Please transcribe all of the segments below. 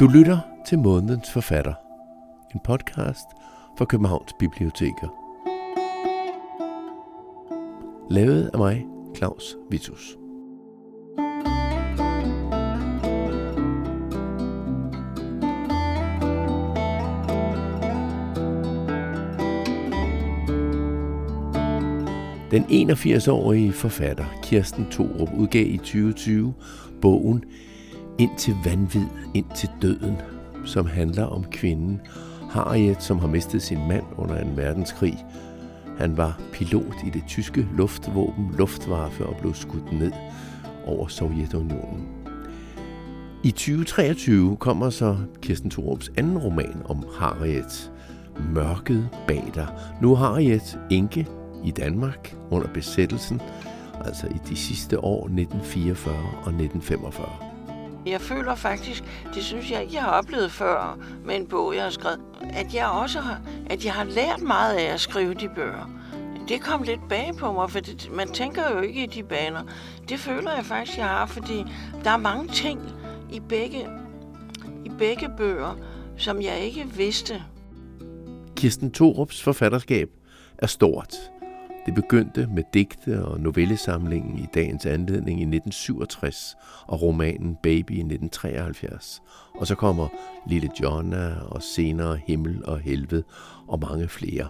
Du lytter til Månedens Forfatter, en podcast fra Københavns Biblioteker. Lavet af mig, Claus Vitus. Den 81-årige forfatter Kirsten Thorup udgav i 2020 bogen ind til vanvid, ind til døden, som handler om kvinden Harriet, som har mistet sin mand under en verdenskrig. Han var pilot i det tyske luftvåben Luftwaffe og blev skudt ned over Sovjetunionen. I 2023 kommer så Kirsten Thorups anden roman om Harriet, Mørket bag dig. Nu har Harriet enke i Danmark under besættelsen, altså i de sidste år 1944 og 1945. Jeg føler faktisk, det synes jeg ikke, jeg har oplevet før med en bog, jeg har skrevet, at jeg også har, at jeg har lært meget af at skrive de bøger. Det kom lidt bag på mig, for det, man tænker jo ikke i de baner. Det føler jeg faktisk, jeg har, fordi der er mange ting i begge, i begge bøger, som jeg ikke vidste. Kirsten Torups forfatterskab er stort. Det begyndte med digte og novellesamlingen i dagens anledning i 1967 og romanen Baby i 1973. Og så kommer Lille Jonna og senere Himmel og Helvede og mange flere.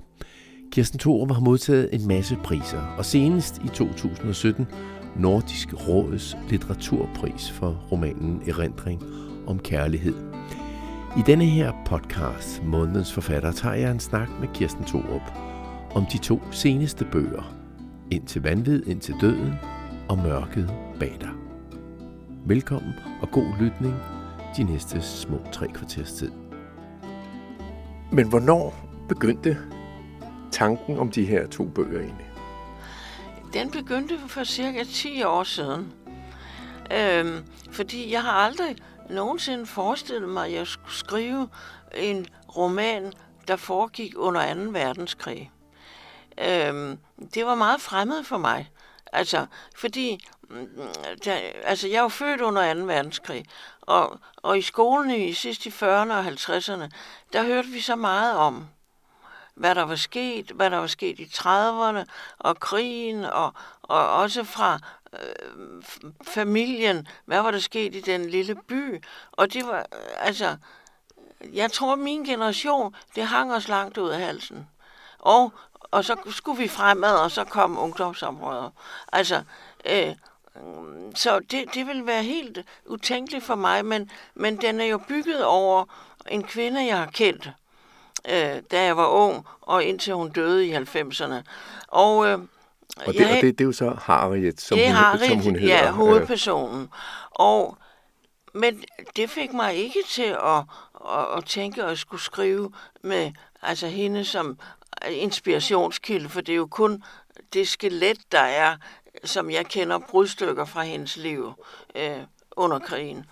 Kirsten Thorup har modtaget en masse priser, og senest i 2017 Nordisk Råds litteraturpris for romanen Erindring om kærlighed. I denne her podcast, Månedens Forfatter, tager jeg en snak med Kirsten Thorup om de to seneste bøger, Indtil vanvid, indtil døden og Mørket bag dig. Velkommen og god lytning de næste små tre kvarters tid. Men hvornår begyndte tanken om de her to bøger egentlig? Den begyndte for cirka 10 år siden. Øhm, fordi jeg har aldrig nogensinde forestillet mig, at jeg skulle skrive en roman, der foregik under 2. verdenskrig. Øhm, det var meget fremmed for mig. Altså, fordi mm, der, altså, jeg var født under 2. verdenskrig, og, og i skolen i sidst i 40'erne og 50'erne, der hørte vi så meget om, hvad der var sket, hvad der var sket i 30'erne, og krigen, og, og også fra øh, familien, hvad var der sket i den lille by, og det var, øh, altså, jeg tror, min generation, det hang os langt ud af halsen. Og og så skulle vi fremad, og så kom ungdomsområder. Altså, øh, så det, det vil være helt utænkeligt for mig, men, men den er jo bygget over en kvinde, jeg har kendt, øh, da jeg var ung, og indtil hun døde i 90'erne. Og, øh, og, det, jeg, og det, det er jo så Harriet, som, det hun, Harriet, som hun hedder. Ja, hovedpersonen. Og, men det fik mig ikke til at, at, at tænke at skulle skrive med altså hende som inspirationskilde, for det er jo kun det skelet, der er, som jeg kender brudstykker fra hendes liv øh, under krigen.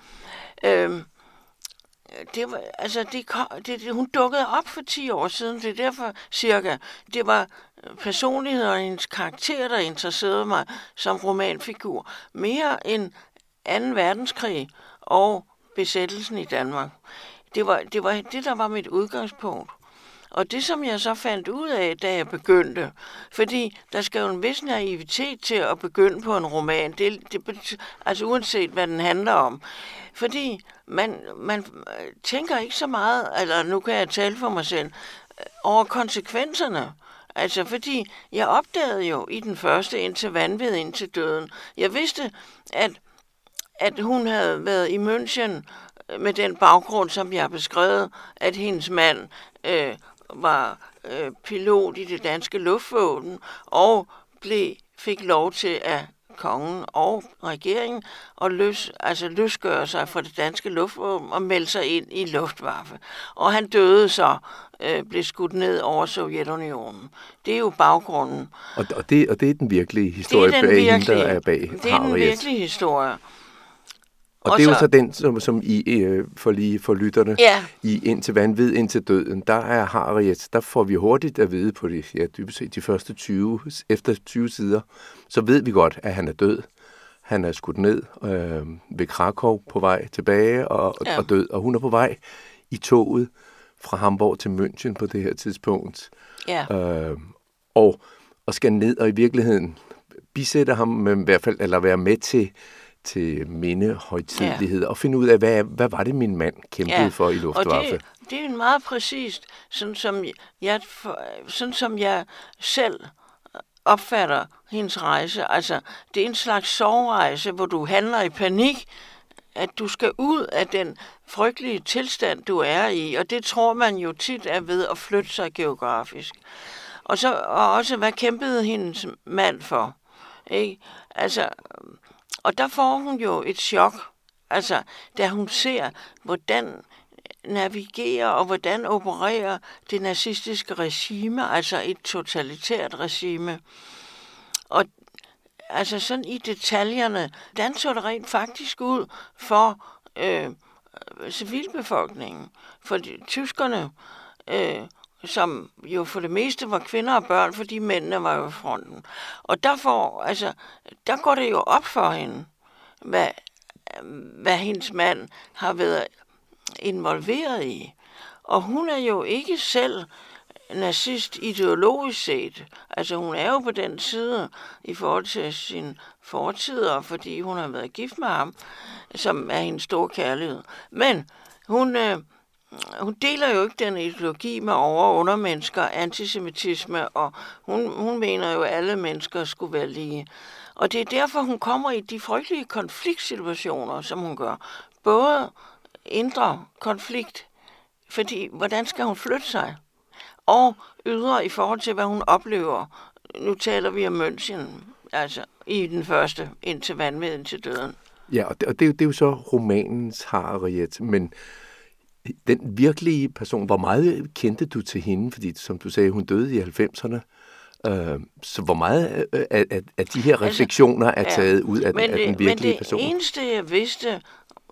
Øh, det var, altså, det, det, det, hun dukkede op for 10 år siden, det er derfor cirka. Det var personligheden og hendes karakter, der interesserede mig som romanfigur. Mere end 2. verdenskrig og besættelsen i Danmark. Det var, det var det, der var mit udgangspunkt. Og det, som jeg så fandt ud af, da jeg begyndte, fordi der skal jo en vis naivitet til at begynde på en roman, det, det, altså uanset hvad den handler om. Fordi man, man øh, tænker ikke så meget, eller nu kan jeg tale for mig selv, øh, over konsekvenserne. Altså, fordi jeg opdagede jo i den første indtil vanvid, indtil døden. Jeg vidste, at, at hun havde været i München øh, med den baggrund, som jeg har beskrevet, at hendes mand øh, var øh, pilot i det danske luftvåben og blev, fik lov til at kongen og regeringen og løs, altså løsgøre sig fra det danske luftvåben og melde sig ind i Luftwaffe. Og han døde så, øh, blev skudt ned over Sovjetunionen. Det er jo baggrunden. Og, og, det, og det er den virkelige historie det er den bag virkelige, der er bag Det er den virkelige historie. Og, og det er så, jo så den, som, som I, øh, for lige for lytterne, ja. i Indtil vanvid, indtil døden, der er Harriet, der får vi hurtigt at vide på de, ja, dybest set de første 20, efter 20 sider, så ved vi godt, at han er død. Han er skudt ned øh, ved Krakow på vej tilbage og, ja. og død, og hun er på vej i toget fra Hamburg til München på det her tidspunkt. Ja. Øh, og, og skal ned og i virkeligheden bisætte ham, men i hvert fald, eller være med til, til mindehøjtidlighed, ja. og finde ud af, hvad, hvad var det, min mand kæmpede ja. for i Luftwaffe. Og det, det er meget præcist, sådan som jeg, sådan som jeg selv opfatter hendes rejse. Altså, det er en slags sovrejse, hvor du handler i panik, at du skal ud af den frygtelige tilstand, du er i, og det tror man jo tit er ved at flytte sig geografisk. Og, så, og også, hvad kæmpede hendes mand for? Ikke? Altså, og der får hun jo et chok, altså, da hun ser, hvordan navigerer og hvordan opererer det nazistiske regime, altså et totalitært regime. Og altså sådan i detaljerne, hvordan så det rent faktisk ud for øh, civilbefolkningen? For de, tyskerne, øh, som jo for det meste var kvinder og børn, fordi mændene var jo i fronten. Og der, får, altså, der går det jo op for hende, hvad, hvad hendes mand har været involveret i. Og hun er jo ikke selv nazist ideologisk set. Altså hun er jo på den side i forhold til sin fortider, fordi hun har været gift med ham, som er hendes store kærlighed. Men hun, øh, hun deler jo ikke den ideologi med over- og undermennesker, antisemitisme, og hun, hun mener jo, at alle mennesker skulle være lige. Og det er derfor, hun kommer i de frygtelige konfliktsituationer, som hun gør. Både indre konflikt, fordi hvordan skal hun flytte sig? Og ydre i forhold til, hvad hun oplever. Nu taler vi om München, altså i den første, indtil vanvittigheden til døden. Ja, og det, og det, det er jo så romanens Harriet, men den virkelige person, hvor meget kendte du til hende? Fordi som du sagde, hun døde i 90'erne. Øh, så hvor meget af, af, af de her altså, refleksioner er taget ja, ud af, men af den virkelige person? Men det eneste, jeg vidste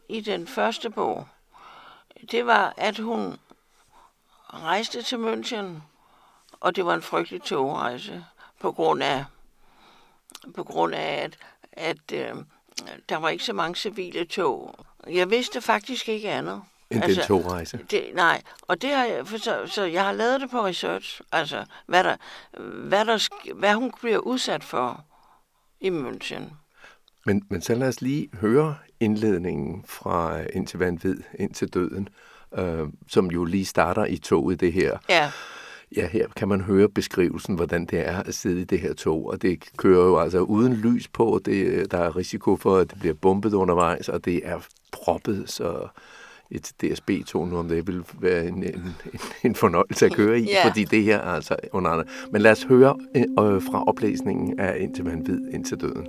i den første bog, det var, at hun rejste til München, og det var en frygtelig togrejse på grund af, på grund af at, at øh, der var ikke så mange civile tog. Jeg vidste faktisk ikke andet. End altså, den togrejse? Det, nej, og det har jeg, for så, så jeg har lavet det på research, altså hvad, der, hvad, der, hvad hun bliver udsat for i München. Men, men så lad os lige høre indledningen fra Indtil vanvid, indtil døden, øh, som jo lige starter i toget det her. Ja. Ja, her kan man høre beskrivelsen, hvordan det er at sidde i det her tog, og det kører jo altså uden lys på, det, der er risiko for, at det bliver bombet undervejs, og det er proppet, så et DSB-tog nu om det vil være en, en, en fornøjelse at køre i, yeah. fordi det her er altså under Men lad os høre øh, fra oplæsningen af Indtil man ved, indtil døden.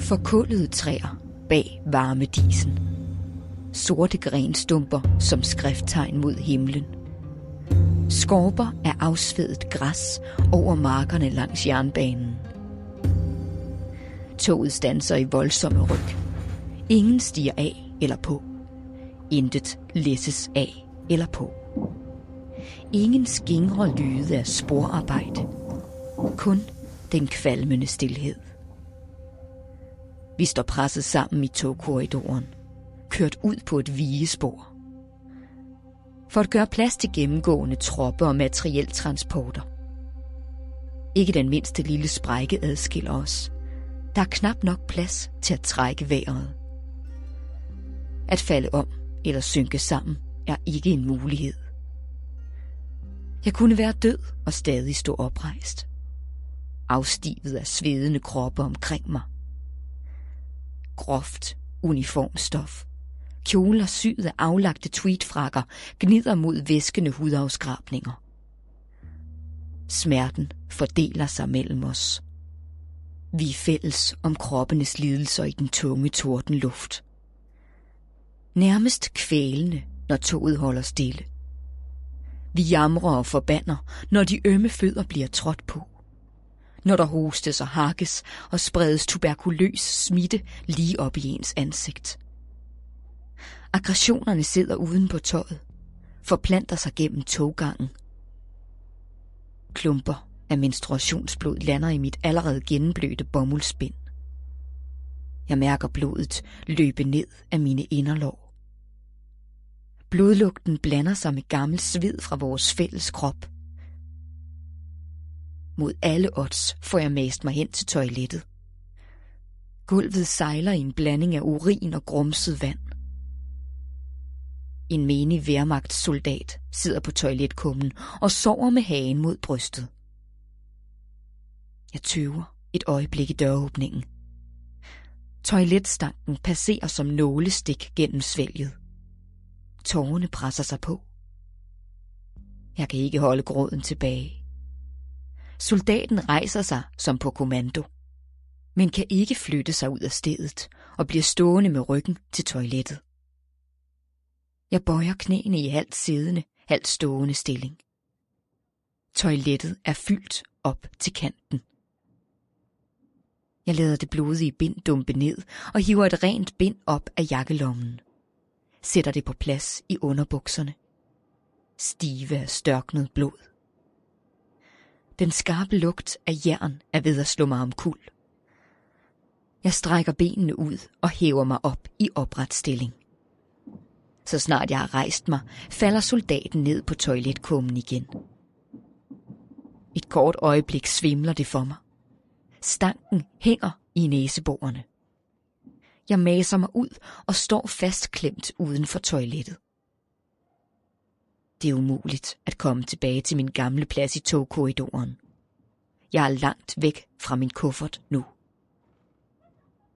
Forkullede træer bag varme disen. Sorte grenstumper som skrifttegn mod himlen. Skorper af afsvedet græs over markerne langs jernbanen. Toget standser i voldsomme ryg. Ingen stiger af eller på. Intet læsses af eller på. Ingen skingre lyde af sporarbejde. Kun den kvalmende stillhed. Vi står presset sammen i togkorridoren, kørt ud på et vigespor. For at gøre plads til gennemgående tropper og materieltransporter. Ikke den mindste lille sprække adskiller os. Der er knap nok plads til at trække vejret. At falde om eller synke sammen er ikke en mulighed. Jeg kunne være død og stadig stå oprejst. Afstivet af svedende kroppe omkring mig groft uniformstof. Kjoler syet af aflagte tweetfrakker gnider mod væskende hudafskrabninger. Smerten fordeler sig mellem os. Vi er fælles om kroppenes lidelser i den tunge tordenluft. Nærmest kvælende, når toget holder stille. Vi jamrer og forbander, når de ømme fødder bliver trådt på når der hostes og hakkes og spredes tuberkuløs smitte lige op i ens ansigt. Aggressionerne sidder uden på tøjet, forplanter sig gennem toggangen. Klumper af menstruationsblod lander i mit allerede gennemblødte bomuldsbind. Jeg mærker blodet løbe ned af mine inderlår. Blodlugten blander sig med gammel sved fra vores fælles krop. Mod alle odds får jeg mast mig hen til toilettet. Gulvet sejler i en blanding af urin og grumset vand. En menig værmagtssoldat sidder på toiletkummen og sover med hagen mod brystet. Jeg tøver et øjeblik i døråbningen. Toiletstanken passerer som nålestik gennem svælget. Tårerne presser sig på. Jeg kan ikke holde gråden tilbage. Soldaten rejser sig som på kommando, men kan ikke flytte sig ud af stedet og bliver stående med ryggen til toilettet. Jeg bøjer knæene i halvt siddende, halvt stående stilling. Toilettet er fyldt op til kanten. Jeg lader det blodige bind dumpe ned og hiver et rent bind op af jakkelommen. Sætter det på plads i underbukserne. Stive af størknet blod. Den skarpe lugt af jern er ved at slå mig om kul. Jeg strækker benene ud og hæver mig op i opret stilling. Så snart jeg har rejst mig, falder soldaten ned på toiletkummen igen. Et kort øjeblik svimler det for mig. Stanken hænger i næseborene. Jeg maser mig ud og står fastklemt uden for toilettet. Det er umuligt at komme tilbage til min gamle plads i togkorridoren. Jeg er langt væk fra min kuffert nu.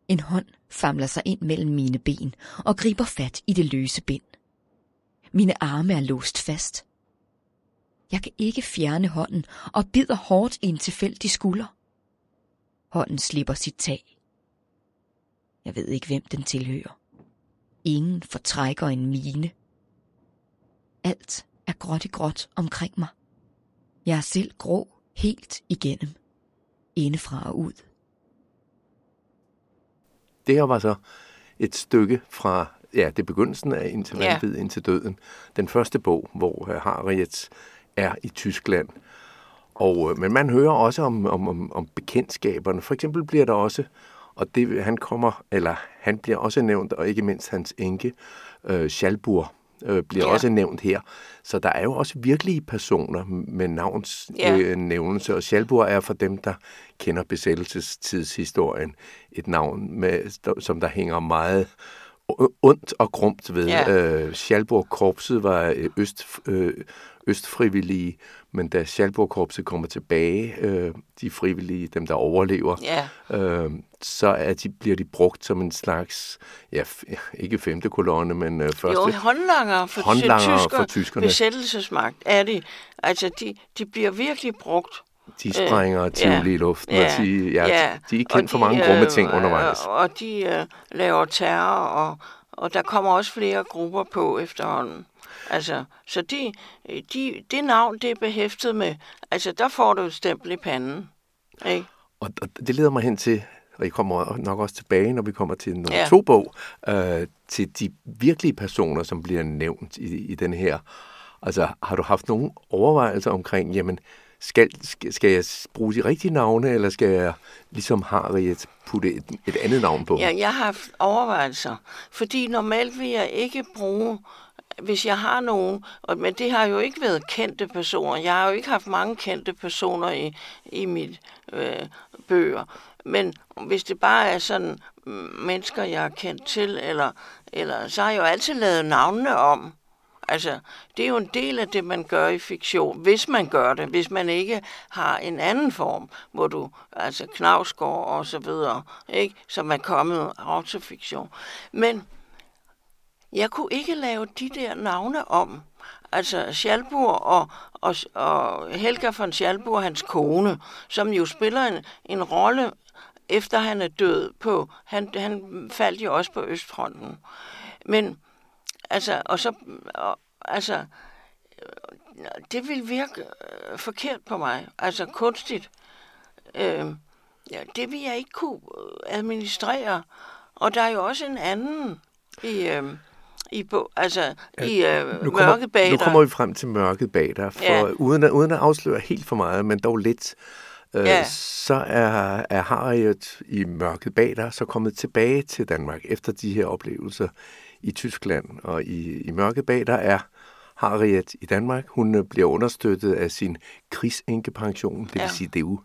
En hånd famler sig ind mellem mine ben og griber fat i det løse bind. Mine arme er låst fast. Jeg kan ikke fjerne hånden og bider hårdt i en tilfældig skulder. Hånden slipper sit tag. Jeg ved ikke, hvem den tilhører. Ingen fortrækker en mine. Alt er gråt i gråt omkring mig. Jeg er selv grå helt igennem. Indefra og ud. Det her var så et stykke fra, ja, det begyndelsen af Indtil Ja. vanvid, indtil døden. Den første bog, hvor øh, Harriet er i Tyskland. Og, øh, men man hører også om, om, om, om bekendtskaberne. For eksempel bliver der også, og det, han kommer, eller han bliver også nævnt, og ikke mindst hans enke, øh, Schalburg, øh, bliver Ja. også nævnt her. Så der er jo også virkelige personer med navns Ja. øh, nævnelse, og Schalburg er for dem, der kender besættelsestidshistorien, et navn, med, som der hænger meget ondt og grumt ved. Ja. Øh, Schalburg-korpset var øh, øst, øh, østfrivillige, men da Schalburg-korpset kommer tilbage, øh, de frivillige, dem der overlever, Ja, øh, så er de, bliver de brugt som en slags, ja, ikke femte kolonne, men øh, første. jo, håndlanger for, håndlangere tysker, for tyskerne. besættelsesmagt er de. Altså, de, de bliver virkelig brugt. De sprænger øh, tivoli i luften, ja, og de, ja, ja. de er kendt for mange grumme ting undervejs. Og, de øh, laver terror, og, og der kommer også flere grupper på efterhånden. Altså, så de, de, det navn, det er behæftet med, altså der får du et stempel i panden. Ikke? Og, og det leder mig hen til, og I kommer nok også tilbage, når vi kommer til nummer Ja. to bog, øh, til de virkelige personer, som bliver nævnt i, i den her. Altså, har du haft nogle overvejelser omkring, jamen, skal, skal, skal jeg bruge de rigtige navne, eller skal jeg, ligesom Harriet, putte et, et andet navn på? Ja, jeg har haft overvejelser, fordi normalt vil jeg ikke bruge, hvis jeg har nogen, og, men det har jo ikke været kendte personer. Jeg har jo ikke haft mange kendte personer i, i mit øh, bøger. Men hvis det bare er sådan mennesker, jeg har kendt til, eller, eller så har jeg jo altid lavet navnene om. Altså, det er jo en del af det, man gør i fiktion, hvis man gør det, hvis man ikke har en anden form, hvor du, altså knavsgård og så videre, ikke, som er kommet autofiktion. Men jeg kunne ikke lave de der navne om. Altså Schalburg og, og, og Helga von Schalburg, hans kone, som jo spiller en, en rolle, efter han er død på, han, han faldt jo også på Østfronten. Men Altså, og så, og, altså, øh, det vil virke øh, forkert på mig, altså kunstigt. Øh, ja, det vil jeg ikke kunne øh, administrere. Og der er jo også en anden i, øh, i, altså, i øh, nu kommer, mørket bag Nu kommer vi frem til mørket bag dig, for Ja. uden, at, uden at afsløre helt for meget, men dog lidt, øh, Ja. så er, er Harriet i mørket bag dig så kommet tilbage til Danmark efter de her oplevelser i Tyskland. Og i, i mørket bag dig er Harriet i Danmark. Hun øh, bliver understøttet af sin krigsenkepension, det vil Ja. sige, det er jo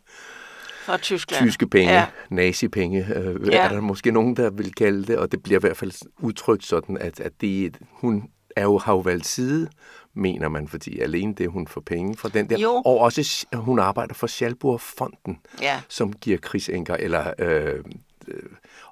fra Tyskland. tyske penge, Ja. nazipenge, øh, Ja. er der måske nogen, der vil kalde det, og det bliver i hvert fald udtrykt sådan, at, at det, hun er jo, har jo valgt side, mener man, fordi alene det, hun får penge fra den der, Jo. og også hun arbejder for Schalburg-fonden, Ja. som giver krigsenker eller øh, øh,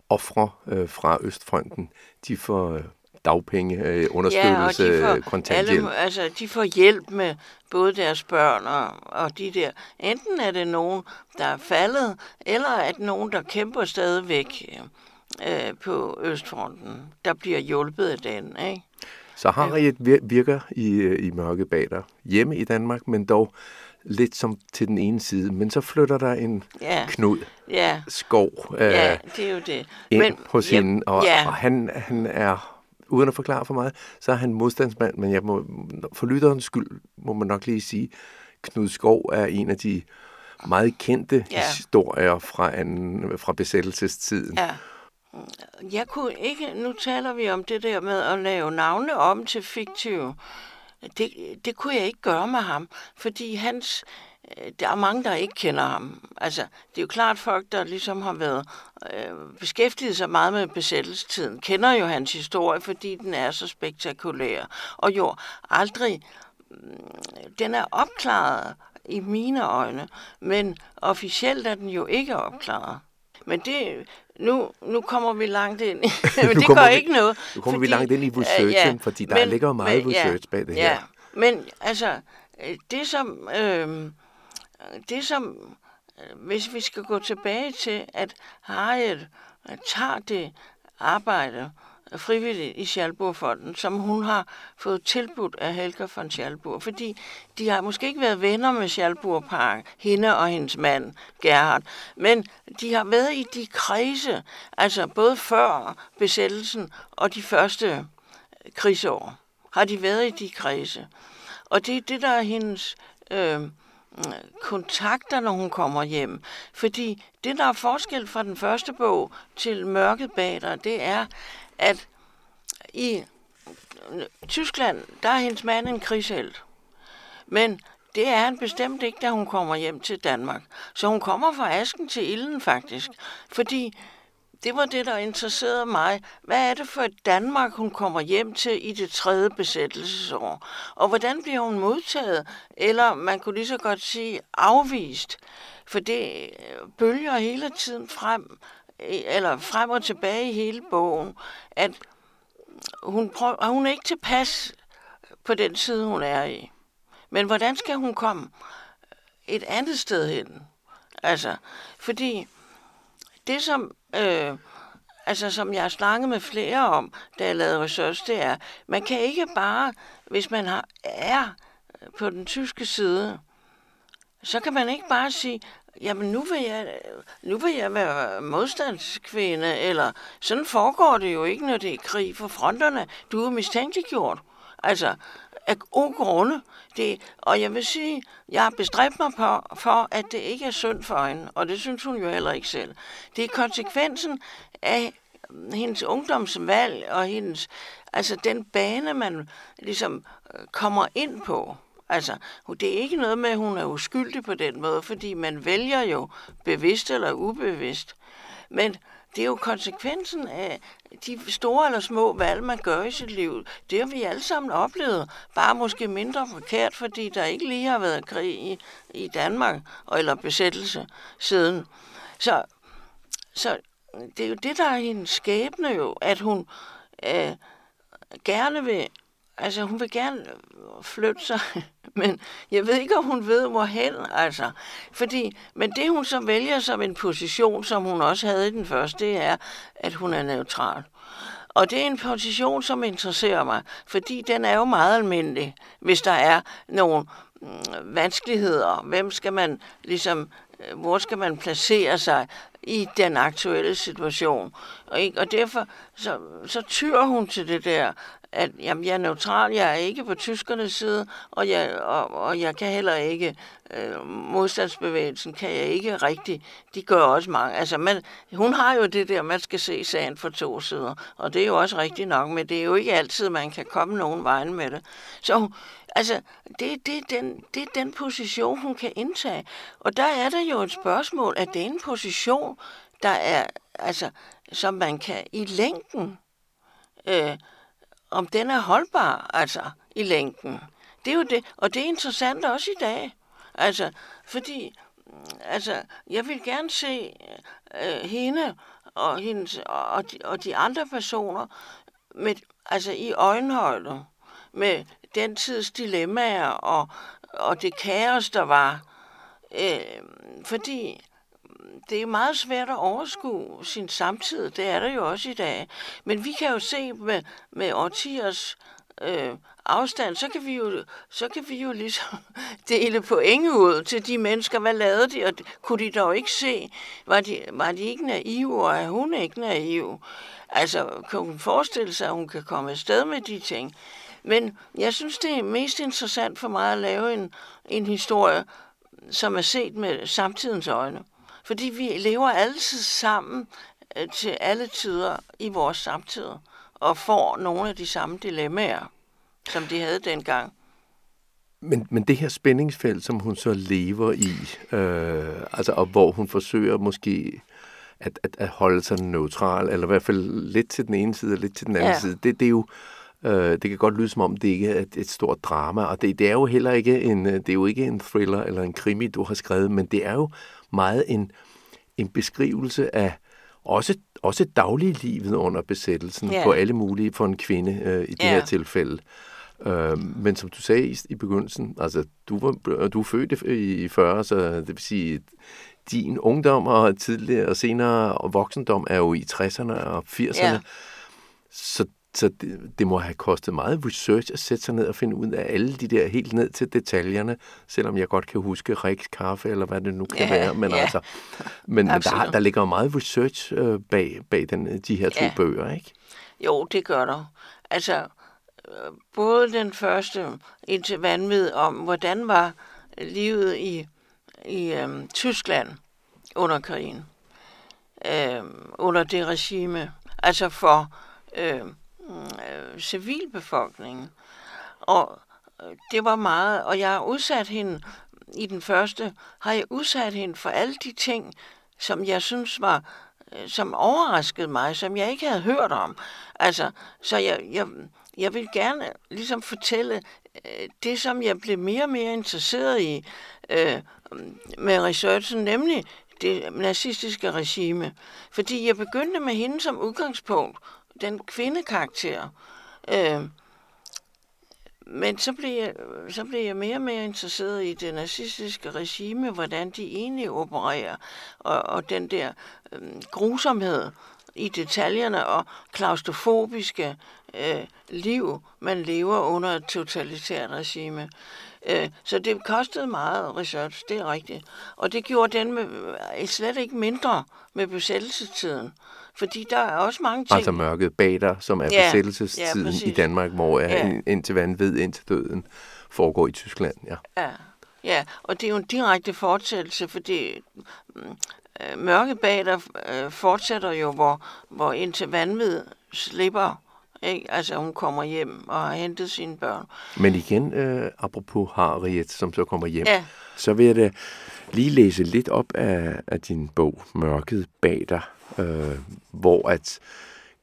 ofre øh, fra Østfronten, de får øh, dagpenge, øh, understøttelse, ja, og de kontanthjælp. alle, altså, de får hjælp med både deres børn og, og de der. Enten er det nogen, der er faldet, eller at nogen, der kæmper stadigvæk øh, på Østfronten, der bliver hjulpet af den. Ikke? Så Harriet vir- virker i, øh, i mørket bag dig, hjemme i Danmark, men dog lidt som til den ene side. Men så flytter der en Ja, Knud ja, Skov øh, ja, det er jo det. ind men, hos hende, og, ja, og han, han er, uden at forklare for meget, så er han modstandsmand, men jeg må, for lytterens skyld må man nok lige sige, Knud Skov er en af de meget kendte Ja. historier fra, anden, fra besættelsestiden. Ja. Jeg kunne ikke, nu taler vi om det der med at lave navne om til fiktive. Det, det kunne jeg ikke gøre med ham, fordi hans, der er mange, der ikke kender ham. Altså, det er jo klart folk, der ligesom har været øh, beskæftiget sig meget med besættelsestiden, kender jo hans historie, fordi den er så spektakulær. Og jo, aldrig, mm, den er opklaret i mine øjne, men officielt er den jo ikke opklaret. Men det, nu, nu kommer vi langt ind i, men det gør vi- ikke noget. Nu kommer vi langt ind i øh, researchen, fordi der ligger jo meget research bag det her. Ja, men altså, øh, det som, øh, det som, øh, hvis vi skal gå tilbage til, at Harriet øh, tager det arbejde øh, frivilligt i Schalburgfonden, som hun har fået tilbudt af Helga von Schalburg, fordi de har måske ikke været venner med Schalburgpark, hende og hendes mand, Gerhard, men de har været i de kredse, altså både før besættelsen og de første krigsår, har de været i de kredse. Og det er det, der er hendes øh, kontakter, når hun kommer hjem. Fordi det, der er forskel fra den første bog til Mørket bag dig, det er, at i øh, Tyskland, der er hendes mand en krigshelt. Men det er han bestemt ikke, da hun kommer hjem til Danmark. Så hun kommer fra asken til ilden faktisk. Fordi det var det, der interesserede mig. Hvad er det for et Danmark, hun kommer hjem til i det tredje besættelsesår? Og hvordan bliver hun modtaget? Eller man kunne lige så godt sige afvist. For det øh, bølger hele tiden frem, eller frem og tilbage i hele bogen, at hun, prøver, hun er ikke tilpas på den side, hun er i. Men hvordan skal hun komme øh, et andet sted hen? Altså, fordi det som, øh, altså, som jeg har snakket med flere om, da jeg lavede research, det er, man kan ikke bare, hvis man har, er på den tyske side, så kan man ikke bare sige, jamen nu vil jeg, nu vil jeg være modstandskvinde, eller sådan foregår det jo ikke, når det er krig for fronterne. Du er mistænkeliggjort. Altså, af gode grunde. Det, og jeg vil sige, jeg har bestræbt mig på, for, at det ikke er synd for hende, og det synes hun jo heller ikke selv. Det er konsekvensen af hendes ungdomsvalg og hendes, altså den bane, man ligesom øh, kommer ind på. Altså, det er ikke noget med, at hun er uskyldig på den måde, fordi man vælger jo bevidst eller ubevidst. Men det er jo konsekvensen af de store eller små valg, man gør i sit liv. Det har vi alle sammen oplevet, bare måske mindre forkert, fordi der ikke lige har været krig i, i Danmark, eller besættelse siden. Så, så det er jo det, der er hendes skæbne jo, at hun øh, gerne vil, altså hun vil gerne øh, flytte sig, men jeg ved ikke, om hun ved, hvorhen, altså. Fordi, men det, hun så vælger som en position, som hun også havde i den første, det er, at hun er neutral. Og det er en position, som interesserer mig, fordi den er jo meget almindelig, hvis der er nogle mm, vanskeligheder. Hvem skal man ligesom, Øh, hvor skal man placere sig i den aktuelle situation. Og, ikke? og derfor så, så tyrer hun til det der, at jamen, jeg er neutral, jeg er ikke på tyskernes side, og jeg, og, og jeg kan heller ikke, øh, modstandsbevægelsen kan jeg ikke rigtig, de gør også mange, altså man, hun har jo det der, man skal se sagen for to sider, og det er jo også rigtigt nok, men det er jo ikke altid, man kan komme nogen vejen med det. Så altså, det, det, er den, det er den position, hun kan indtage. Og der er der jo et spørgsmål, at det er en position, der er, altså, som man kan i længden øh, om den er holdbar, altså, i længden. Det er jo det, og det er interessant også i dag. Altså, fordi, altså, jeg vil gerne se øh, hende og, hendes, og, de, og de andre personer med, altså i øjenhøjde med den tids dilemmaer og, og det kaos, der var. Øh, fordi det er meget svært at overskue sin samtid. Det er der jo også i dag. Men vi kan jo se med, med årtiers øh, afstand, så kan, vi jo, så kan vi jo ligesom dele point ud til de mennesker. Hvad lavede de? Og kunne de dog ikke se? Var de, var de ikke naive, og er hun ikke naiv? Altså, kan hun forestille sig, at hun kan komme afsted med de ting? Men jeg synes, det er mest interessant for mig at lave en, en historie, som er set med samtidens øjne. Fordi vi lever altid sammen øh, til alle tider i vores samtid, og får nogle af de samme dilemmaer, som de havde dengang. Men, men det her spændingsfelt, som hun så lever i, øh, altså, og hvor hun forsøger måske at, at, at holde sig neutral, eller i hvert fald lidt til den ene side og lidt til den anden ja. side, det, det er jo Øh, det kan godt lyde som om, det ikke er et, stort drama, og det, det er jo heller ikke en, øh, det er jo ikke en thriller eller en krimi, du har skrevet, men det er jo meget en, en beskrivelse af også, også dagliglivet under besættelsen yeah. på alle mulige for en kvinde øh, i det yeah. her tilfælde. Øh, men som du sagde i, i begyndelsen, altså du, var, du er født i 40, så det vil sige, din ungdom og tidligere og senere og voksendom er jo i 60'erne og 80'erne. Yeah. Så så det, det må have kostet meget research at sætte sig ned og finde ud af alle de der helt ned til detaljerne, selvom jeg godt kan huske Riks kaffe, eller hvad det nu kan ja, være. Men, ja. altså, men, der, der ligger meget research øh, bag, bag den, de her to ja. bøger, ikke? Jo, det gør der. Altså, øh, både den første indtil vanvid om, hvordan var livet i, i øhm, Tyskland under krigen, øhm, under det regime, altså for øhm, øh, civilbefolkningen. Og øh, det var meget, og jeg har udsat hende i den første, har jeg udsat hende for alle de ting, som jeg synes var, øh, som overraskede mig, som jeg ikke havde hørt om. Altså, så jeg, jeg, jeg vil gerne ligesom fortælle øh, det, som jeg blev mere og mere interesseret i øh, med researchen, nemlig det nazistiske regime. Fordi jeg begyndte med hende som udgangspunkt, den kvindekarakter. Øh, men så blev, jeg, så blev jeg mere og mere interesseret i det nazistiske regime, hvordan de egentlig opererer, og, og den der øh, grusomhed i detaljerne og klaustrofobiske øh, liv, man lever under et totalitært regime. Øh, så det kostede meget research, det er rigtigt. Og det gjorde den med, slet ikke mindre med besættelsestiden. Fordi der er også mange ting... Altså mørket bag dig, som er ja, besættelsestiden ja, i Danmark, hvor er ja. indtil vanvid, indtil døden foregår i Tyskland. Ja. ja. Ja, og det er jo en direkte fortsættelse, fordi mm, øh, mørket bag dig øh, fortsætter jo, hvor, hvor indtil vanvid slipper ikke? Altså, hun kommer hjem og har hentet sine børn. Men igen, øh, apropos Harriet, som så kommer hjem, ja. så vil jeg da lige læse lidt op af, af din bog, Mørket bag dig, øh, hvor at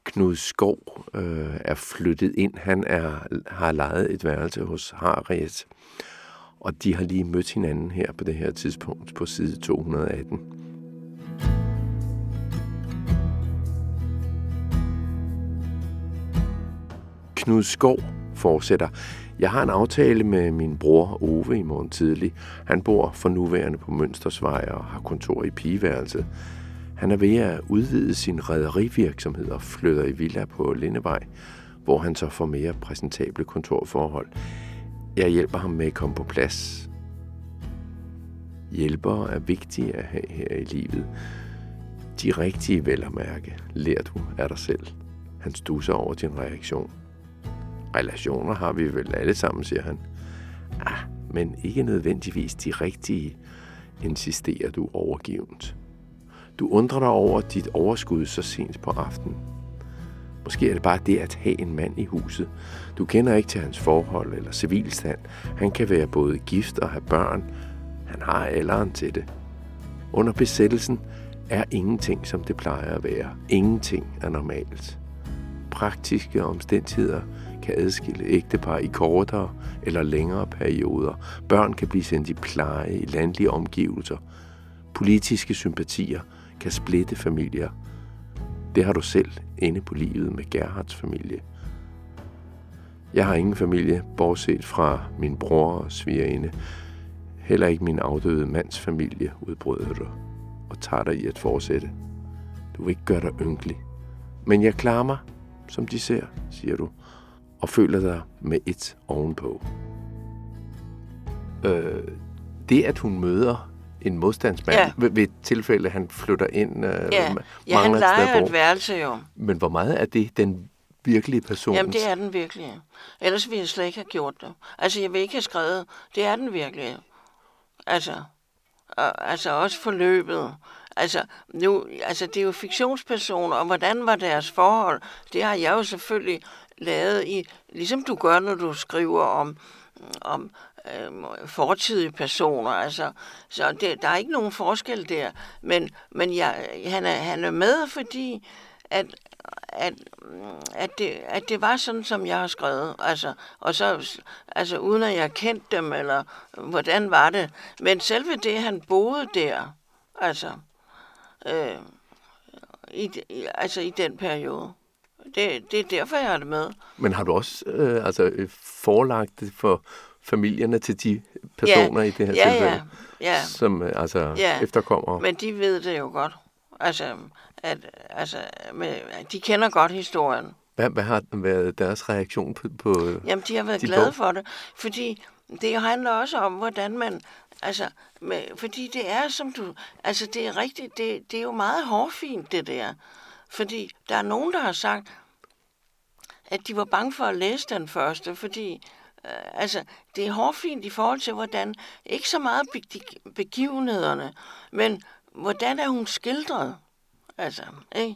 Knud Skov øh, er flyttet ind. Han er, har lejet et værelse hos Harriet, og de har lige mødt hinanden her på det her tidspunkt på side 218. Knud Skov fortsætter. Jeg har en aftale med min bror Ove i morgen tidlig. Han bor for nuværende på Mønstersvej og har kontor i pigeværelset. Han er ved at udvide sin rædderivirksomhed og flytter i villa på Lindevej, hvor han så får mere præsentable kontorforhold. Jeg hjælper ham med at komme på plads. Hjælpere er vigtige at have her i livet. De rigtige vel at mærke, lærer du af dig selv. Han stusser over din reaktion. Relationer har vi vel alle sammen, siger han. Ah, men ikke nødvendigvis de rigtige, insisterer du overgivent. Du undrer dig over dit overskud så sent på aftenen. Måske er det bare det at have en mand i huset. Du kender ikke til hans forhold eller civilstand. Han kan være både gift og have børn. Han har alderen til det. Under besættelsen er ingenting, som det plejer at være. Ingenting er normalt. Praktiske omstændigheder kan adskille ægtepar i kortere eller længere perioder. Børn kan blive sendt i pleje i landlige omgivelser. Politiske sympatier kan splitte familier. Det har du selv inde på livet med Gerhards familie. Jeg har ingen familie, bortset fra min bror og svigerinde. Heller ikke min afdøde mands familie, udbryder du og tager dig i at fortsætte. Du vil ikke gøre dig ynkelig. Men jeg klarer mig, som de ser, siger du, og føler dig med et ovenpå. Øh, det, at hun møder en modstandsmand, ja. ved, ved et tilfælde, han flytter ind, øh, ja. ja, han leger et værelse jo. Men hvor meget er det den virkelige person? Jamen, det er den virkelige. Ellers ville jeg slet ikke have gjort det. Altså, jeg vil ikke have skrevet, det er den virkelige. Altså, og, altså også forløbet. Altså, nu, altså, det er jo fiktionspersoner, og hvordan var deres forhold? Det har jeg jo selvfølgelig lavet i, ligesom du gør, når du skriver om, om øh, fortidige personer. Altså, så det, der er ikke nogen forskel der. Men, men jeg, han, er, han er med, fordi at, at, at, det, at det var sådan, som jeg har skrevet. Altså, og så, altså uden at jeg kendte dem, eller hvordan var det. Men selve det, han boede der, altså, øh, i, altså i den periode. Det, det er derfor, jeg har det med. Men har du også øh, altså, forelagt det for familierne til de personer ja. i det her ja, tilfælde? Ja, ja. Som øh, altså ja. efterkommer? Men de ved det jo godt. Altså, at, altså med, de kender godt historien. Hvad, hvad har været deres reaktion på, på Jamen, de har været glade bog? for det, fordi det handler også om, hvordan man, altså, med, fordi det er, som du, altså, det er rigtigt, det, det er jo meget hårfint, det der. Fordi der er nogen, der har sagt, at de var bange for at læse den første, fordi Øh, altså, det er hårdfint i forhold til, hvordan, ikke så meget begivenhederne, men hvordan er hun skildret? Altså, ikke?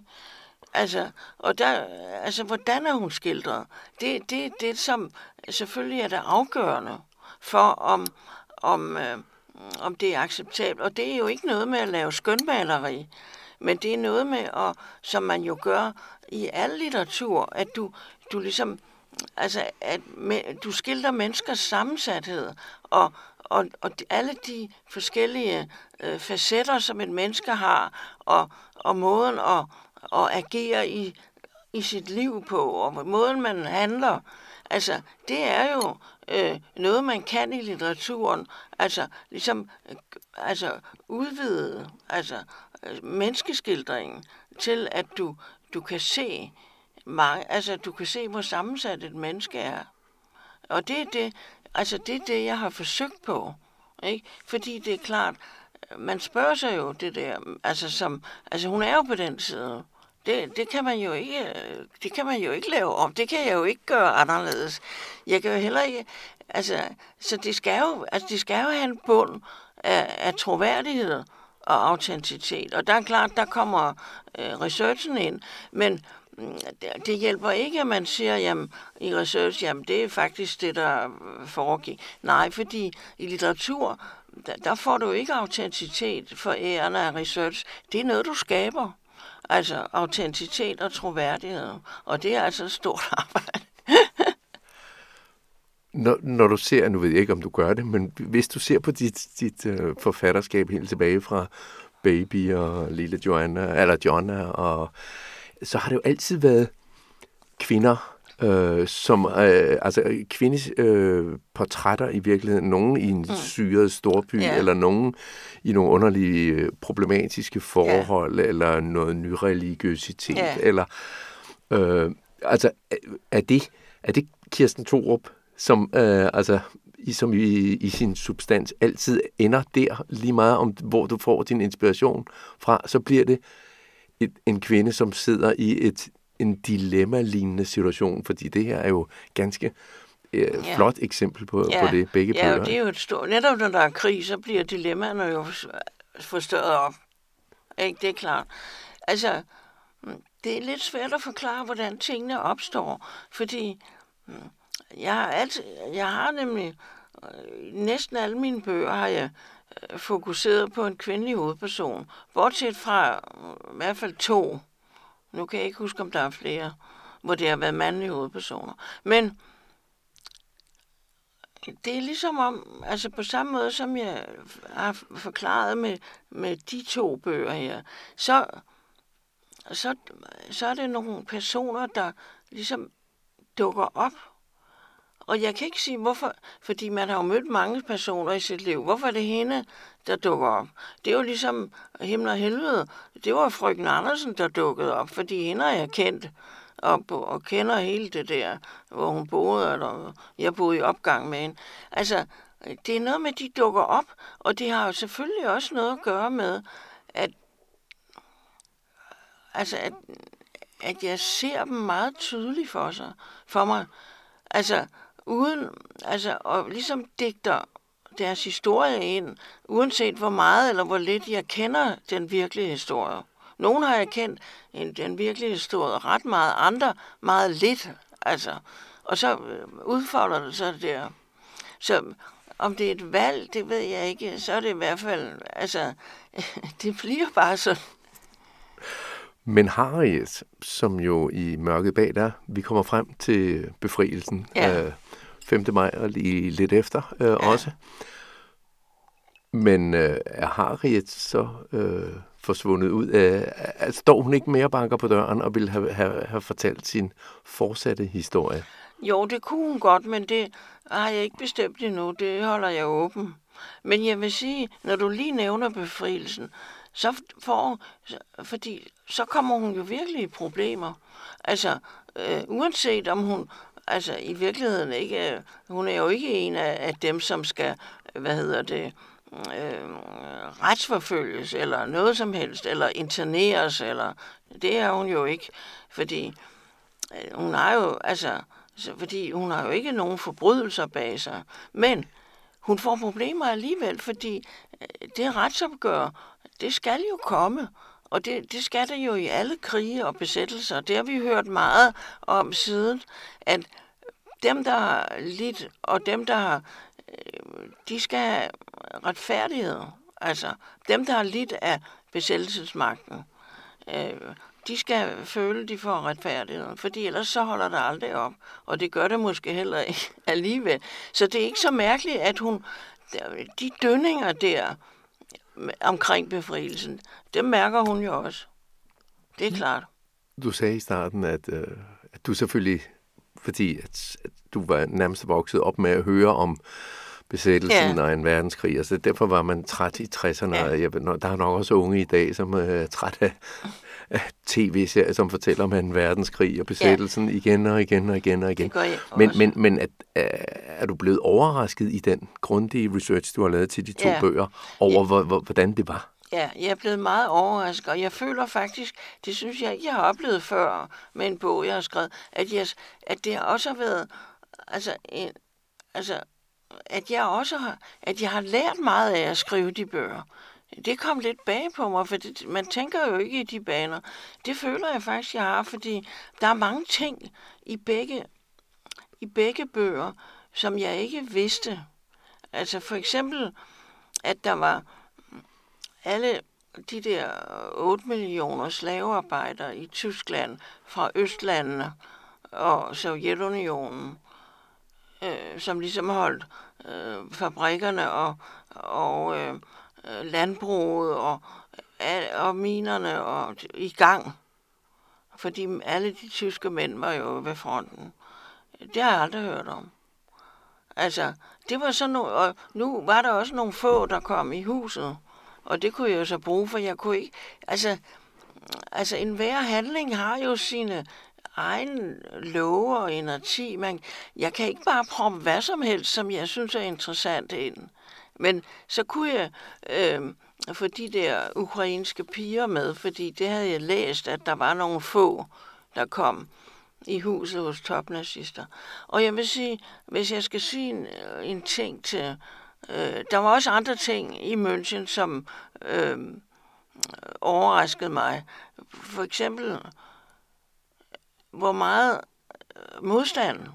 Altså, og der, altså, hvordan er hun skildret? Det, det, det som selvfølgelig er det afgørende for, om, om, øh, om det er acceptabelt. Og det er jo ikke noget med at lave skønmaleri, men det er noget med, at, som man jo gør i al litteratur, at du, du ligesom, altså, at med, du skildrer menneskers sammensathed, og, og, og alle de forskellige øh, facetter, som et menneske har, og, og måden at, at agere i, i sit liv på, og måden man handler, altså, det er jo øh, noget, man kan i litteraturen, altså, ligesom, øh, altså, udvide, altså, øh, menneskeskildringen til, at du, du kan se, mange, altså, du kan se, hvor sammensat et menneske er. Og det er det, altså, det er det, jeg har forsøgt på. Ikke? Fordi det er klart, man spørger sig jo det der, altså, som, altså hun er jo på den side. Det, det, kan man jo ikke, det kan man jo ikke lave om. Det kan jeg jo ikke gøre anderledes. Jeg kan jo heller ikke, altså, så det skal jo, altså, det skal jo have en bund af, af troværdighed og autenticitet. Og der er klart, der kommer øh, researchen ind, men det, det hjælper ikke, at man siger jamen, i research, jamen det er faktisk det, der øh, foregik. Nej, fordi i litteratur, der, der får du ikke autenticitet for æren af research. Det er noget, du skaber. Altså autenticitet og troværdighed. Og det er altså et stort arbejde. når, når du ser, nu ved jeg ikke, om du gør det, men hvis du ser på dit, dit uh, forfatterskab helt tilbage fra Baby og Lille Joanna, eller Joanna og så har det jo altid været kvinder, øh, som øh, altså kvindes øh, portrætter i virkeligheden. Nogen i en mm. syret storby, ja. eller nogen i nogle underlige øh, problematiske forhold, ja. eller noget nyreligiøsitet, ja. eller øh, altså er det, er det Kirsten Thorup, som øh, altså i, som i, i sin substans altid ender der lige meget om, hvor du får din inspiration fra, så bliver det et, en kvinde, som sidder i et en dilemma-lignende situation, fordi det her er jo ganske øh, ja. flot eksempel på, Ja. på det, begge Ja, bøger. og det er jo et stort... Netop når der er krig, så bliver dilemmaerne jo forstørret op. Ikke? Det er klart. Altså, mm, det er lidt svært at forklare, hvordan tingene opstår, fordi mm, jeg har, altid, jeg har nemlig... øh, næsten alle mine bøger har jeg fokuseret på en kvindelig hovedperson, bortset fra øh, i hvert fald to. Nu kan jeg ikke huske, om der er flere, hvor det har været mandlige hovedpersoner. Men det er ligesom om, altså på samme måde som jeg har forklaret med, med de to bøger her, så, så, så er det nogle personer, der ligesom dukker op. Og jeg kan ikke sige, hvorfor, fordi man har jo mødt mange personer i sit liv. Hvorfor er det hende, der dukker op? Det er jo ligesom himmel og helvede. Det var frøken Andersen, der dukkede op, fordi hende har jeg kendt og, og kender hele det der, hvor hun boede, eller jeg boede i opgang med hende. Altså, det er noget med, at de dukker op, og det har jo selvfølgelig også noget at gøre med, at, altså, at, at jeg ser dem meget tydeligt for, sig, for mig. Altså, uden, altså, og ligesom digter deres historie ind, uanset hvor meget eller hvor lidt jeg kender den virkelige historie. Nogle har jeg kendt en- den virkelige historie ret meget, andre meget lidt. Altså, og så øh, udfolder det sig der. Så om det er et valg, det ved jeg ikke. Så er det i hvert fald, altså, det bliver bare sådan. Men Harriet, som jo i mørket bag der, vi kommer frem til befrielsen Ja. øh, 5. maj og lige lidt efter øh, ja. også. Men øh, er Harriet så øh, forsvundet ud af... af- Står hun ikke mere banker på døren og vil have, have, have fortalt sin fortsatte historie? Jo, det kunne hun godt, men det har jeg ikke bestemt endnu. Det holder jeg åben. Men jeg vil sige, når du lige nævner befrielsen, så får, fordi så kommer hun jo virkelig i problemer. Altså, øh, uanset om hun, altså i virkeligheden ikke, øh, hun er jo ikke en af, af dem, som skal, hvad hedder det, øh, retsforfølges eller noget som helst, eller interneres, eller det er hun jo ikke, fordi øh, hun har jo, altså, så, fordi hun har jo ikke nogen forbrydelser bag sig, men hun får problemer alligevel, fordi øh, det retsopgør, det skal jo komme, og det, det skal det jo i alle krige og besættelser. Det har vi hørt meget om siden, at dem, der har lidt, og dem, der har, øh, de skal have retfærdighed. Altså, dem, der har lidt af besættelsesmagten, øh, de skal føle, de får retfærdighed, fordi ellers så holder det aldrig op, og det gør det måske heller ikke alligevel. Så det er ikke så mærkeligt, at hun, de dønninger der omkring befrielsen, dem mærker hun jo også. Det er klart. Du sagde i starten, at, øh, at du selvfølgelig, fordi at, at du var nærmest vokset op med at høre om besættelsen Ja. og en verdenskrig, altså derfor var man træt i 60'erne, Ja. og jeg, der er nok også unge i dag, som er træt af, af tv-serier, som fortæller om en verdenskrig og besættelsen ja. igen og igen og igen og igen. Det jeg Men, men, men at, er, du blevet overrasket i den grundige research, du har lavet til de to Ja. bøger, over hvor, hvordan det var? Ja, jeg er blevet meget overrasket, og jeg føler faktisk, det synes jeg ikke, jeg har oplevet før med en bog, jeg har skrevet, at, jeg, at det har også været, altså, en, altså, at jeg også har, at jeg har lært meget af at skrive de bøger. Det kom lidt bag på mig, for det, man tænker jo ikke i de baner. Det føler jeg faktisk, jeg har, fordi der er mange ting i begge, i begge bøger, som jeg ikke vidste. Altså for eksempel, at der var alle de der 8 millioner slavearbejdere i Tyskland fra Østlandene og Sovjetunionen, øh, som ligesom holdt øh, fabrikkerne og, og øh, øh, landbruget og, og minerne og, i gang. Fordi alle de tyske mænd var jo ved fronten. Det har jeg aldrig hørt om. Altså, det var sådan nogle, og nu var der også nogle få, der kom i huset, og det kunne jeg jo så bruge, for jeg kunne ikke, altså, altså en hver handling har jo sine egen love og energi. Man, jeg kan ikke bare proppe hvad som helst, som jeg synes er interessant ind. Men så kunne jeg øh, få de der ukrainske piger med, fordi det havde jeg læst, at der var nogle få, der kom i huset hos topnazister. Og jeg vil sige, hvis jeg skal sige en, øh, en ting til... Øh, der var også andre ting i München, som øh, overraskede mig. For eksempel, hvor meget øh, modstand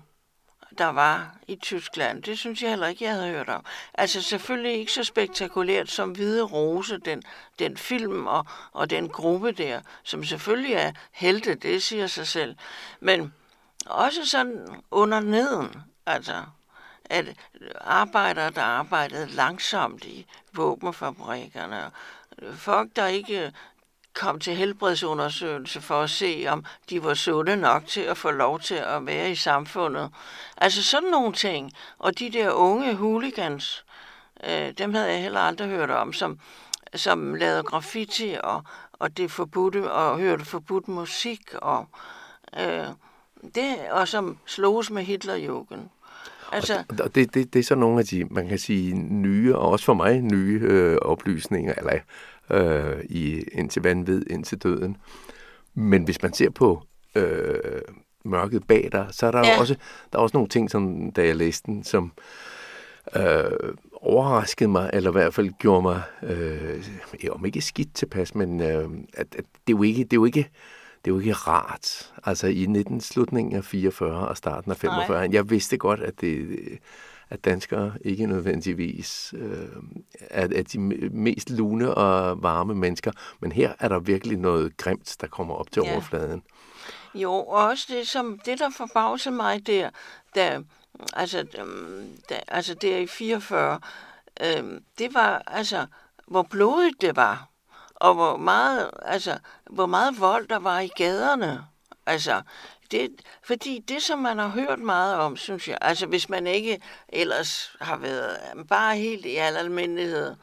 der var i Tyskland. Det synes jeg heller ikke, jeg havde hørt om. Altså selvfølgelig ikke så spektakulært som Hvide Rose, den, den film og, og den gruppe der, som selvfølgelig er helte, det siger sig selv. Men også sådan under neden, altså at arbejdere, der arbejdede langsomt i våbenfabrikkerne, folk, der ikke kom til helbredsundersøgelse for at se, om de var sunde nok til at få lov til at være i samfundet. Altså sådan nogle ting. Og de der unge hooligans, øh, dem havde jeg heller aldrig hørt om, som, som lavede graffiti og, og det forbudte, og hørte forbudt musik, og, øh, det, og som sloges med Hitlerjugend. Altså... Og det, det, det er så nogle af de, man kan sige, nye, og også for mig nye øh, oplysninger, eller øh, i indtil vanvid, indtil døden. Men hvis man ser på øh, mørket bag dig, så er der ja. også, der er også nogle ting, som, da jeg læste den, som øh, overraskede mig, eller i hvert fald gjorde mig, øh, om ikke skidt tilpas, men øh, at, at det, er jo ikke, det er jo ikke, det er jo ikke rart. Altså i 19 slutningen af 44 og starten af 45. Nej. Jeg vidste godt, at det at danskere ikke nødvendigvis øh, er, er de mest lune og varme mennesker, men her er der virkelig noget grimt, der kommer op til ja. overfladen. Jo, og også det, som, det der forbavser mig der, der altså, der, altså der i 44, øh, det var altså, hvor blodigt det var, og hvor meget, altså, hvor meget vold der var i gaderne. Altså, det, fordi det, som man har hørt meget om, synes jeg, altså hvis man ikke ellers har været øh, bare helt i al almindelighed,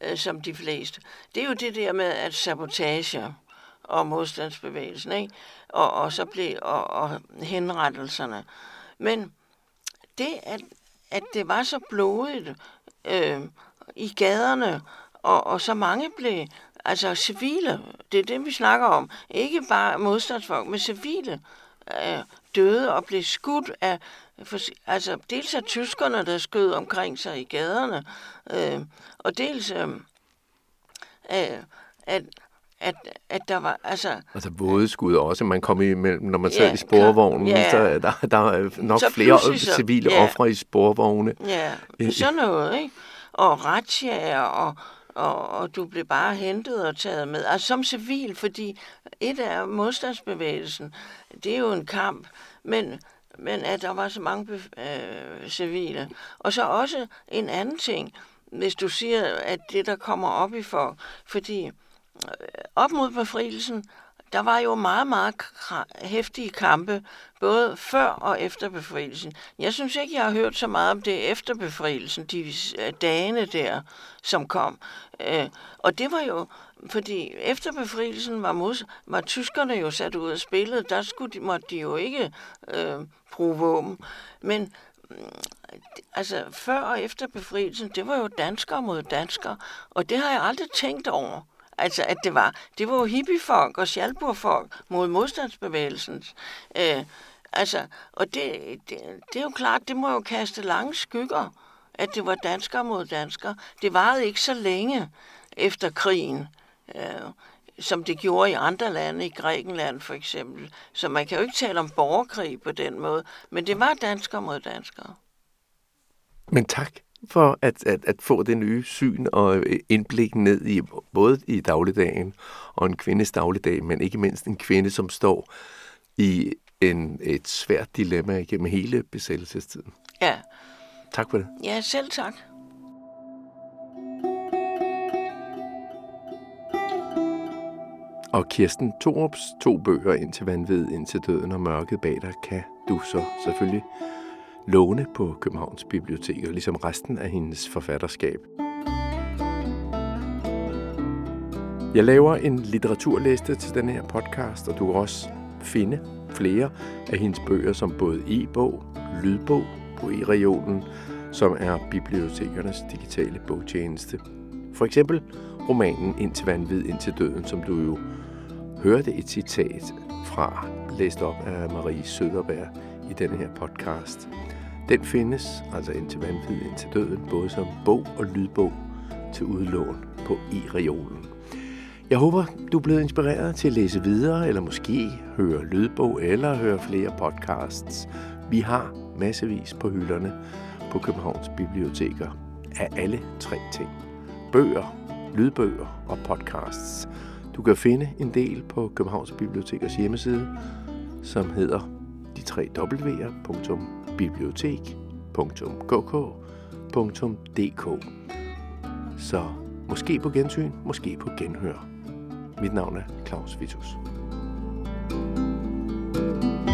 øh, som de fleste, det er jo det der med at sabotage og modstandsbevægelsen, ikke? Og, og så blev og, og henrettelserne. Men det, at, at det var så blodigt øh, i gaderne, og, og så mange blev altså civile, det er det, vi snakker om. Ikke bare modstandsfolk, men civile øh, døde og blev skudt af, altså dels af tyskerne, der skød omkring sig i gaderne, øh, og dels øh, at, at, at der var, altså... Altså vådeskud også, man kom imellem, når man sad ja, i sporvognen, ja, så der, der er nok så flere så, civile ja, ofre i sporvogne. Ja, sådan noget, ikke? Og retsjager og og, og du blev bare hentet og taget med. Altså som civil, fordi et af modstandsbevægelsen, det er jo en kamp, men, men at der var så mange øh, civile. Og så også en anden ting, hvis du siger, at det, der kommer op i for, fordi øh, op mod befrielsen, der var jo meget, meget hæftige kampe, både før og efter befrielsen. Jeg synes ikke, jeg har hørt så meget om det efter befrielsen, de øh, dagene der, som kom. Øh, og det var jo, fordi efter befrielsen var, mod, var tyskerne jo sat ud af spillet, der skulle de, måtte de jo ikke øh, bruge våben. Men mm, altså før og efter befrielsen, det var jo danskere mod danskere, og det har jeg aldrig tænkt over. Altså, at det var, det var jo hippiefolk og sjalburfolk mod modstandsbevægelsen. Øh, altså, og det, det, det er jo klart, det må jo kaste lange skygger, at det var danskere mod danskere. Det varede ikke så længe efter krigen, øh, som det gjorde i andre lande, i Grækenland for eksempel. Så man kan jo ikke tale om borgerkrig på den måde, men det var danskere mod danskere. Men tak for at, at, at få det nye syn og indblik ned i både i dagligdagen og en kvindes dagligdag, men ikke mindst en kvinde, som står i en, et svært dilemma igennem hele besættelsestiden. Ja. Tak for det. Ja, selv tak. Og Kirsten Thorups to bøger, Indtil vanvid, indtil døden og mørket bag dig, kan du så selvfølgelig låne på Københavns Bibliotek, og ligesom resten af hendes forfatterskab. Jeg laver en litteraturliste til den her podcast, og du kan også finde flere af hendes bøger som både e-bog, lydbog på e-regionen, som er bibliotekernes digitale bogtjeneste. For eksempel romanen Indtil vanvid, indtil døden, som du jo hørte et citat fra, læst op af Marie Søderberg i denne her podcast. Den findes, altså Indtil vanvid, indtil døden, både som bog og lydbog til udlån på i-reolen. Jeg håber, du er blevet inspireret til at læse videre, eller måske høre lydbog eller høre flere podcasts. Vi har massevis på hylderne på Københavns Biblioteker af alle tre ting. Bøger, lydbøger og podcasts. Du kan finde en del på Københavns Bibliotekers hjemmeside, som hedder de tre bibliotek.kk.dk Så måske på gensyn, måske på genhør. Mit navn er Claus Vitus. thank you